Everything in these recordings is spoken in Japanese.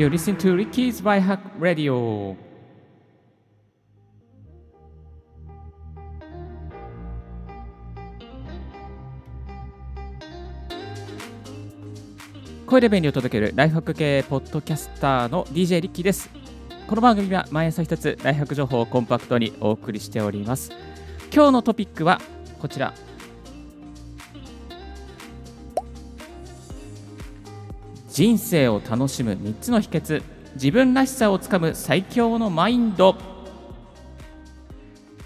You're listening to Ricky's Byhack Radio. 声で便利を届けるライフハック系ポッドキャスターの DJ リッキーです。この番組は毎朝一つライフハック情報をコンパクトにお送りしております。今日のトピックはこちら。人生を楽しむ3つの秘訣自分らしさをつかむ最強のマインド。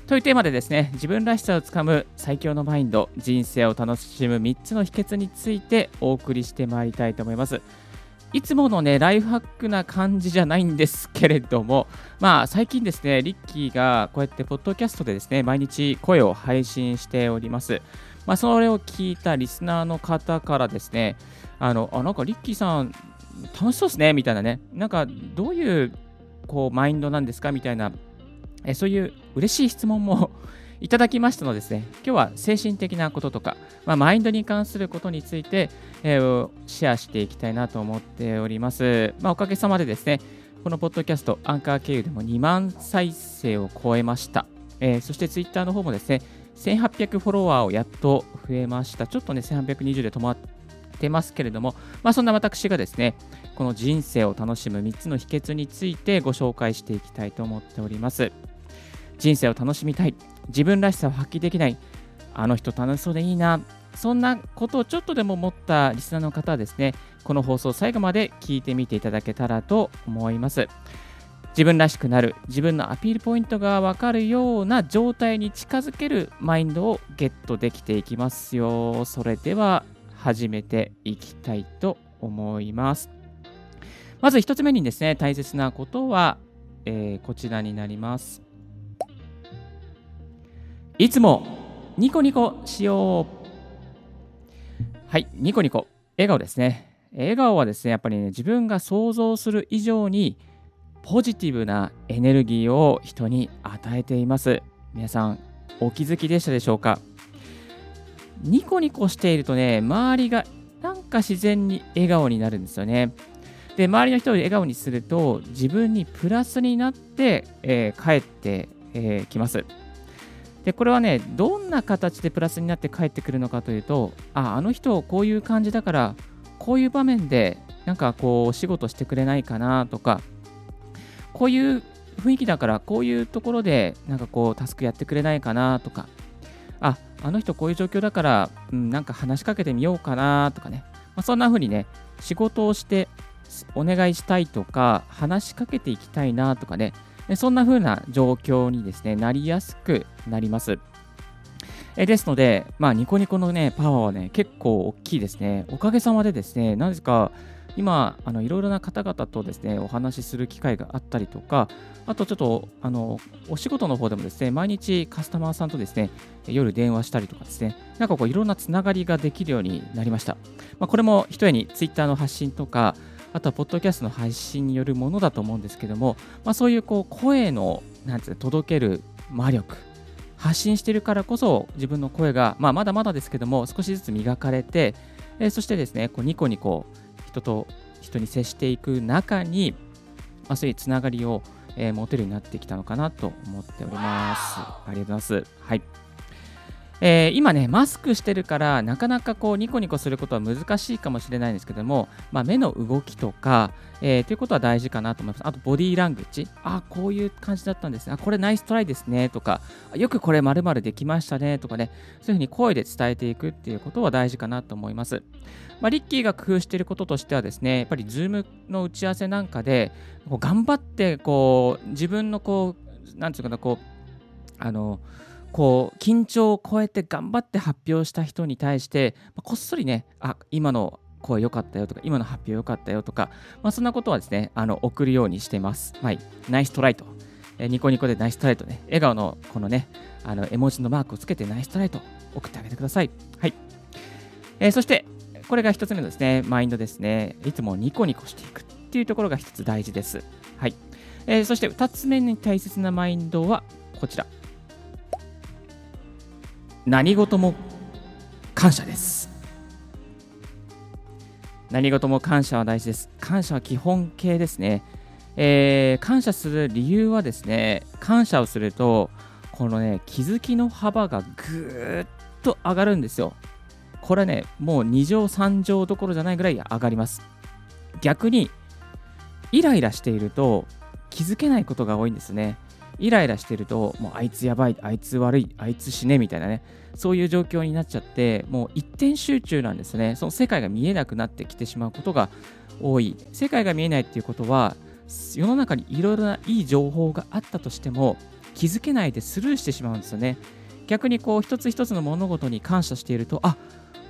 というテーマでですね自分らしさをつかむ最強のマインド人生を楽しむ3つの秘訣についてお送りしてまいりたいと思います。いつものねライフハックな感じじゃないんですけれどもまあ最近ですねリッキーがこうやってポッドキャストでですね毎日声を配信しております。まあ、それを聞いたリスナーの方からですね、あの、あ、なんかリッキーさん、楽しそうですね、みたいなね、なんかどういうこうマインドなんですかみたいな、えそういう嬉しい質問もいただきましたのでですね、今日は精神的なこととか、まあ、マインドに関することについて、えー、シェアしていきたいなと思っております。まあ、おかげさまでですね、このポッドキャスト、アンカー経由でも2万再生を超えました。えー、そしてツイッターの方もですね、1800フォロワーをやっと増えました。ちょっとね、1820で止まってますけれども、まあ、そんな私がですね、この人生を楽しむ3つの秘訣についてご紹介していきたいと思っております。人生を楽しみたい、自分らしさを発揮できない、あの人楽しそうでいいな、そんなことをちょっとでも持ったリスナーの方はですね、この放送最後まで聞いてみていただけたらと思います。自分らしくなる、自分のアピールポイントが分かるような状態に近づけるマインドをゲットできていきますよ。それでは始めていきたいと思います。まず1つ目にですね、大切なことは、えー、こちらになります。いつもニコニコしよう。はい、ニコニコ。笑顔ですね。笑顔はですね、やっぱりね、自分が想像する以上にポジティブなエネルギーを人に与えています。皆さん、お気づきでしたでしょうか？ニコニコしているとね、周りがなんか自然に笑顔になるんですよね。で、周りの人を笑顔にすると、自分にプラスになって、えー、帰ってき、えー、ます。で、これはね、どんな形でプラスになって帰ってくるのかというと、あ、あの人こういう感じだから、こういう場面でなんかこう、お仕事してくれないかなとか、こういう雰囲気だからこういうところでなんかこうタスクやってくれないかなとかああの人こういう状況だから、うん、なんか話しかけてみようかなとかね、まあ、そんな風にね仕事をしてお願いしたいとか話しかけていきたいなとかね。そんな風な状況にですねなりやすくなります。えですので、まあ、ニコニコのね、パワーはね、結構大きいですね。おかげさまでですね、なぜか、今、いろいろな方々とですね、お話しする機会があったりとか、あとちょっと、あの、お仕事の方でもですね、毎日カスタマーさんとですね、夜電話したりとかですね、なんかこういろんなつながりができるようになりました。まあ、これも一重に Twitter の発信とか、あとはポッドキャストの配信によるものだと思うんですけども、まあ、そういうこう声のなんて届ける魔力、発信してるからこそ自分の声が、まあ、まだまだですけども少しずつ磨かれて、え、そしてですねこうニコニコ人と人に接していく中に、まあ、そういうつながりを、えー、持てるようになってきたのかなと思っております。ありがとうございます。はい。えー、今ね、マスクしてるから、なかなかこうニコニコすることは難しいかもしれないんですけども、まあ、目の動きとか、えー、ということは大事かなと思います。あと、ボディーラングージ。あ、こういう感じだったんですね。あ、これナイストライですね。とか、よくこれ〇〇できましたね。とかね、そういうふうに声で伝えていくっていうことは大事かなと思います。まあ、リッキーが工夫していることとしてはですね、やっぱりズームの打ち合わせなんかで、こう頑張ってこう自分のこう、なんていうかな、こう、あの、こう緊張を超えて頑張って発表した人に対して、ま、こっそりね、あ今の声良かったよとか、今の発表良かったよとか、まあ、そんなことはですね、あの送るようにしてます。はい、ナイストライと。え、ニコニコでナイストライとね、笑顔のこのね、あの絵文字のマークをつけてナイストライと送ってあげてください。はい。えー、そして、これが一つ目のですね、マインドですね。いつもニコニコしていくっていうところが一つ大事です。はい。えー、そして二つ目に大切なマインドはこちら。何事も感謝です。何事も感謝は大事です。感謝は基本形ですね。えー、感謝する理由はですね、感謝をすると、このね、気づきの幅がぐーっと上がるんですよ。これね、もう2乗3乗どころじゃないぐらい上がります。逆に、イライラしていると気づけないことが多いんですね。イライラしてると、もうあいつやばい、あいつ悪い、あいつ死ねみたいなね、そういう状況になっちゃって、もう一点集中なんですね。その世界が見えなくなってきてしまうことが多い。世界が見えないっていうことは、世の中にいろいろないい情報があったとしても、気づけないでスルーしてしまうんですよね。逆にこう一つ一つの物事に感謝していると、あ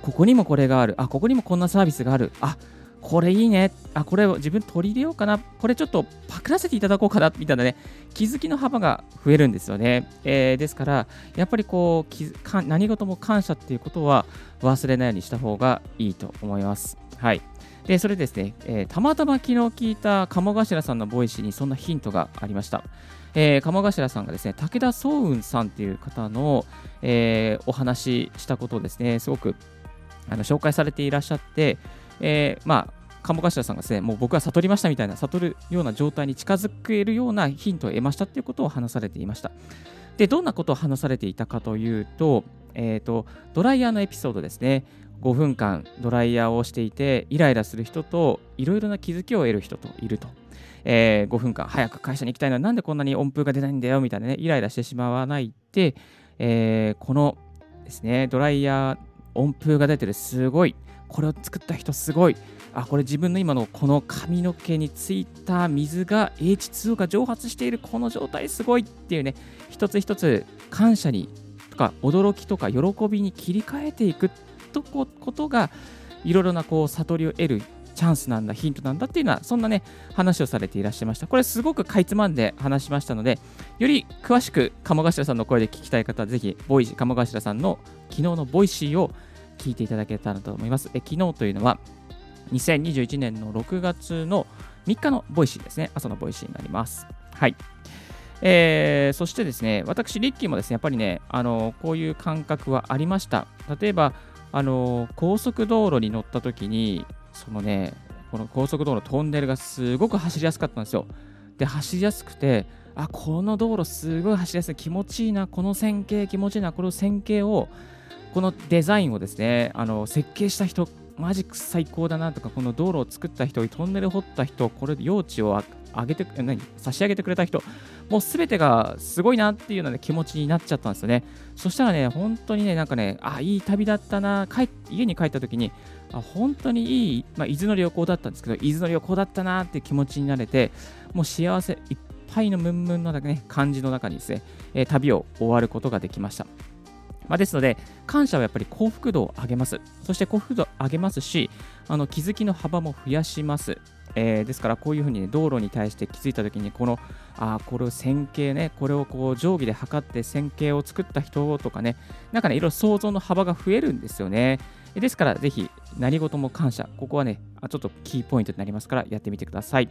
ここにもこれがある、あここにもこんなサービスがある、あこれいいね。あ、これを自分取り入れようかな。これちょっとパクらせていただこうかな。みたいなね、気づきの幅が増えるんですよね。えー、ですから、やっぱりこう何事も感謝っていうことは忘れないようにした方がいいと思います。はい。で、それですね、えー、たまたま昨日聞いた鴨頭さんのボイシーにそんなヒントがありました。えー、鴨頭さんがですね、武田双雲さんっていう方の、えー、お話ししたことをですね、すごくあの紹介されていらっしゃって、えー、まあ、鴨頭さんがですね、もう僕は悟りましたみたいな、悟るような状態に近づけるようなヒントを得ましたっていうことを話されていました。で、どんなことを話されていたかというと、えっ、ー、と、ドライヤーのエピソードですね。5分間ドライヤーをしていて、イライラする人と、いろいろな気づきを得る人といると。えー、5分間早く会社に行きたいのはなんでこんなに音符が出ないんだよみたいなね、イライラしてしまわないで、えー、このですね、ドライヤー音符が出てる、すごい、これを作った人すごい、あ、これ自分の今のこの髪の毛についた水が H2O が蒸発しているこの状態すごいっていうね、一つ一つ感謝にとか驚きとか喜びに切り替えていくとことがいろいろなこう悟りを得るチャンスなんだ、ヒントなんだっていうのは、そんなね、話をされていらっしゃいました。これすごくかいつまんで話しましたので、より詳しく鴨頭さんの声で聞きたい方は、ぜひ、ボイ鴨頭さんの昨日のボイシーを聞いていただけたらと思います。え昨日というのは、2021年の6月の3日のボイシーですね。朝のボイシーになります。はい。えー、そしてですね、私、リッキーもですね、やっぱりね、あのこういう感覚はありました。例えば、あの高速道路に乗った時に、そのね、この高速道路、トンネルがすごく走りやすかったんですよ。で、走りやすくて、あ、この道路すごい走りやすい、気持ちいいな、この線形気持ちいいな、この線形を、このデザインをですね、あの設計した人、マジック最高だなとか、この道路を作った人、トンネル掘った人、これ、用地を上げて、何差し上げてくれた人、もうすべてがすごいなっていうような、気持ちになっちゃったんですよね。そしたらね、本当にね、なんかね、あ、いい旅だったな、帰家に帰った時に、あ本当にいい、まあ、伊豆の旅行だったんですけど、伊豆の旅行だったなっていう気持ちになれて、もう幸せいっぱいのムンムンの、ね、感じの中にですね、えー、旅を終わることができました。まあ、ですので、感謝はやっぱり幸福度を上げます。そして幸福度を上げますし、あの気づきの幅も増やします。えー、ですから、こういうふうに、ね、道路に対して気づいたときに、この、あこれを線形ね、これをこう定規で測って線形を作った人とかね、なんかね、いろいろ想像の幅が増えるんですよね。ですから、ぜひ、何事も感謝。ここはね、ちょっとキーポイントになりますから、やってみてください。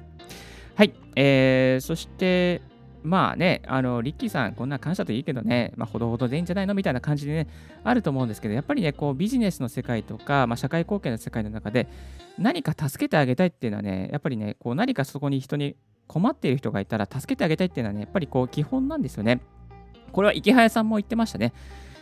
はい。えー、そして、まあね、あの、リッキーさん、こんな感謝といいけどね、まあ、ほどほどでいいんじゃないのみたいな感じでね、あると思うんですけど、やっぱりね、こう、ビジネスの世界とか、まあ、社会貢献の世界の中で、何か助けてあげたいっていうのはね、やっぱりね、こう、何かそこに人に困っている人がいたら、助けてあげたいっていうのはね、やっぱりこう、基本なんですよね。これは池早さんも言ってましたね。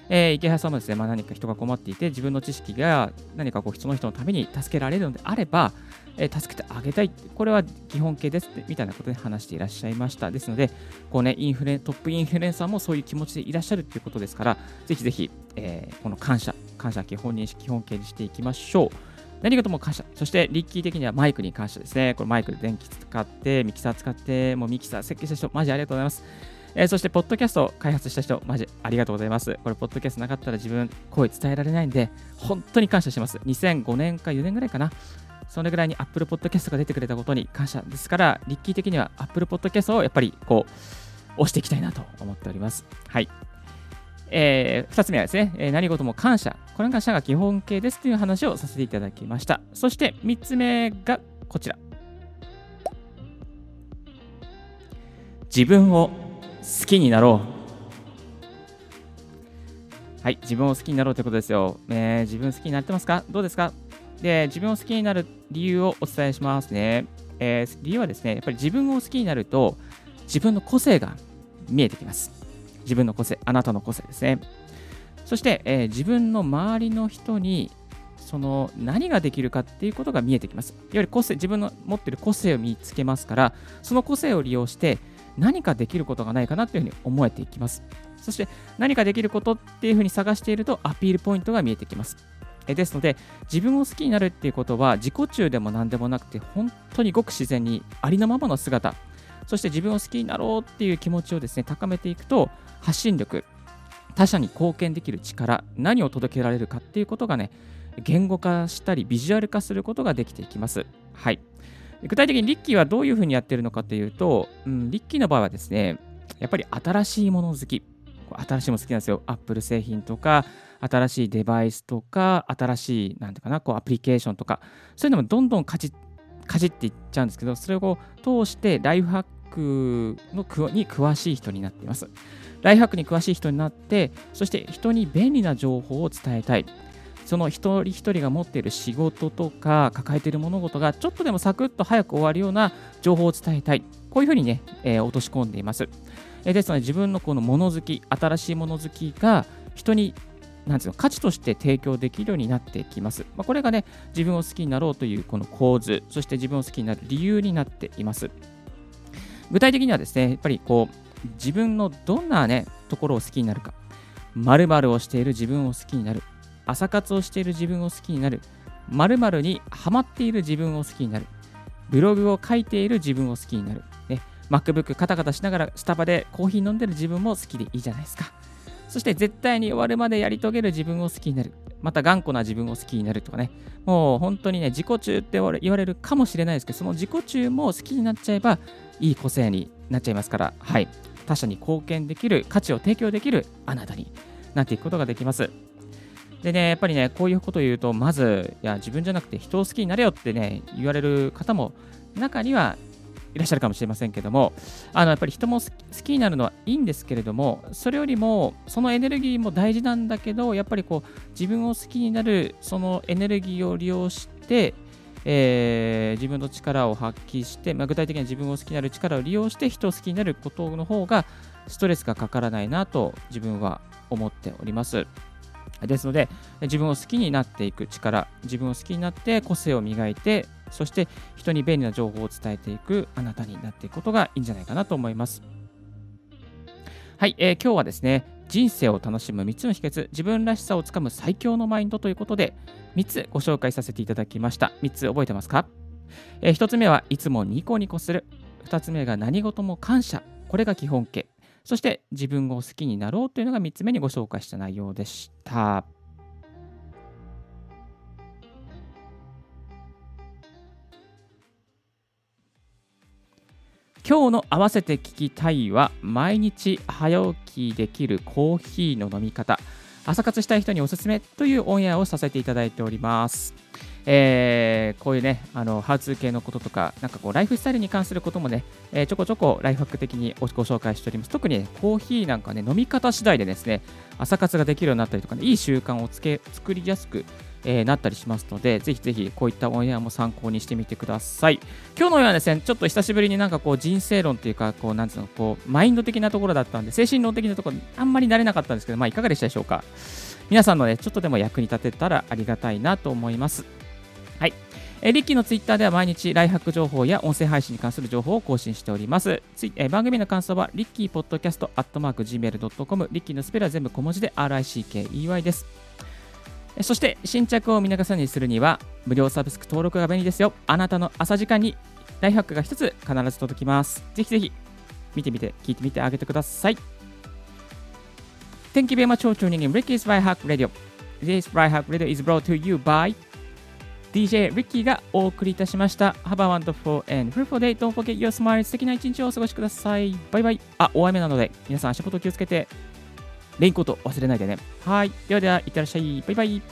えー、池原さんもですね、まあ、何か人が困っていて、自分の知識が何かこうその人のために助けられるのであれば、えー、助けてあげたい。これは基本形ですみたいなことで話していらっしゃいました。ですので、こうね、インフレトップインフルエンサーもそういう気持ちでいらっしゃるということですから、ぜひぜひ、えー、この感謝、感謝基本認識、基本形にしていきましょう。何事も感謝。そして、リッキー的にはマイクに感謝ですね。これマイクで電気使って、ミキサー使って、もうミキサー設計した人、マジありがとうございます。えー、そして、ポッドキャストを開発した人、マジありがとうございます。これ、ポッドキャストなかったら自分、声伝えられないんで、本当に感謝してます。2005年か4年ぐらいかな。それぐらいに Apple Podcast が出てくれたことに感謝ですから、リッキー的には Apple Podcast をやっぱりこう、押していきたいなと思っております。はい。えー、2つ目はですね、えー、何事も感謝。これが感謝が基本形ですという話をさせていただきました。そして3つ目がこちら。自分を好きになろう。はい、自分を好きになろうということですよ。えー、自分好きになってますか？どうですか？で、自分を好きになる理由をお伝えしますね。えー、理由はですね、やっぱり自分を好きになると、自分の個性が見えてきます。自分の個性、あなたの個性ですね。そして、えー、自分の周りの人にその何ができるかっていうことが見えてきます。いわゆる個性、自分の持ってる個性を見つけますから、その個性を利用して何かできることがないかなというふうに思えていきます。そして何かできることっていうふうに探しているとアピールポイントが見えてきます。ですので、自分を好きになるっていうことは自己中でも何でもなくて、本当にごく自然にありのままの姿、そして自分を好きになろうっていう気持ちをですね、高めていくと、発信力、他者に貢献できる力、何を届けられるかっていうことがね、言語化したり、ビジュアル化することができていきます。はい。具体的にリッキーはどういうふうにやってるのかというと、うん、リッキーの場合はですね、やっぱり新しいもの好き。新しいもの好きなんですよ。アップル製品とか、新しいデバイスとか、新しい、なんていうかな、こうアプリケーションとか、そういうのもどんどんかじかじっていっちゃうんですけど、それを通してライフハックのに詳しい人になっています。ライフハックに詳しい人になって、そして人に便利な情報を伝えたい。その一人一人が持っている仕事とか抱えている物事がちょっとでもサクッと早く終わるような情報を伝えたい。こういうふうにね、えー、落とし込んでいます。えー、ですので自分のこの物好き、新しいもの好きが人になんうの価値として提供できるようになってきます。まあ、これがね、自分を好きになろうというこの構図、そして自分を好きになる理由になっています。具体的にはですね、やっぱりこう、自分のどんなね、ところを好きになるか、〇〇をしている自分を好きになる、朝活をしている自分を好きになる、〇〇にハマっている自分を好きになる、ブログを書いている自分を好きになる、ね、MacBook カタカタしながらスタバでコーヒー飲んでる自分も好きでいいじゃないですか。そして絶対に終わるまでやり遂げる自分を好きになる。また頑固な自分を好きになるとかね。もう本当にね、自己中って言われるかもしれないですけど、その自己中も好きになっちゃえばいい個性になっちゃいますから、はい。他者に貢献できる、価値を提供できるあなたになっていくことができます。でね、やっぱりね、こういうことを言うと、まず、いや、自分じゃなくて人を好きになれよってね、言われる方も中にはいらっしゃるかもしれませんけども、あのやっぱり人も好きになるのはいいんですけれども、それよりも、そのエネルギーも大事なんだけど、やっぱりこう、自分を好きになる、そのエネルギーを利用して、えー、自分の力を発揮して、まあ、具体的には自分を好きになる力を利用して人を好きになることの方がストレスがかからないなと自分は思っております。ですので、自分を好きになっていく力、自分を好きになって個性を磨いて、そして人に便利な情報を伝えていくあなたになっていくことがいいんじゃないかなと思います。はい、えー、今日はですね、人生を楽しむ3つの秘訣、自分らしさをつかむ最強のマインドということで、3つご紹介させていただきました。3つ覚えてますか、えー、1つ目はいつもニコニコする。2つ目が何事も感謝。これが基本形。そして自分を好きになろうというのが3つ目にご紹介した内容でした。今日の合わせて聞きたいは毎日早起きできるコーヒーの飲み方朝活したい人におすすめというオンエアをさせていただいております。えー、こういうね、あの、ハウツー系のこととか、なんかこう、ライフスタイルに関することもね、えー、ちょこちょこライフハック的にご紹介しております。特に、ね、コーヒーなんかね、飲み方次第でですね、朝活ができるようになったりとかね、いい習慣をつけ作りやすく、えー、なったりしますので、ぜひぜひこういったオンエアも参考にしてみてください。今日のようなですね、ちょっと久しぶりになんかこう人生論っていうか、こうなんつうの、こうマインド的なところだったんで、精神論的なところあんまり慣れなかったんですけど、まあいかがでしたでしょうか。皆さんのね、ちょっとでも役に立てたらありがたいなと思います。はい。えリッキーのツイッターでは毎日ライフハック情報や音声配信に関する情報を更新しております。ついえ番組の感想は、リッキーポッドキャストアットマーク Gmail.com、リッキーのスペルは全部小文字で RICKEY です。そして新着を見逃さにするには無料サブスク登録が便利ですよ。あなたの朝時間にライフハックが一つ必ず届きます。ぜひぜひ見てみて聞いてみてあげてください。Thank you very much for tuning in Ricky's Right Hack Radio. This Right Hack Radio is brought to you by DJ リッキーがお送りいたしました。Have a wonderful and fruitful day. Don't forget your smile. 素敵な一日をお過ごしください。バイバイ。あ、大雨なので皆さん足元気をつけてレインコート忘れないでね。はい。ではでは、いってらっしゃい。バイバイ。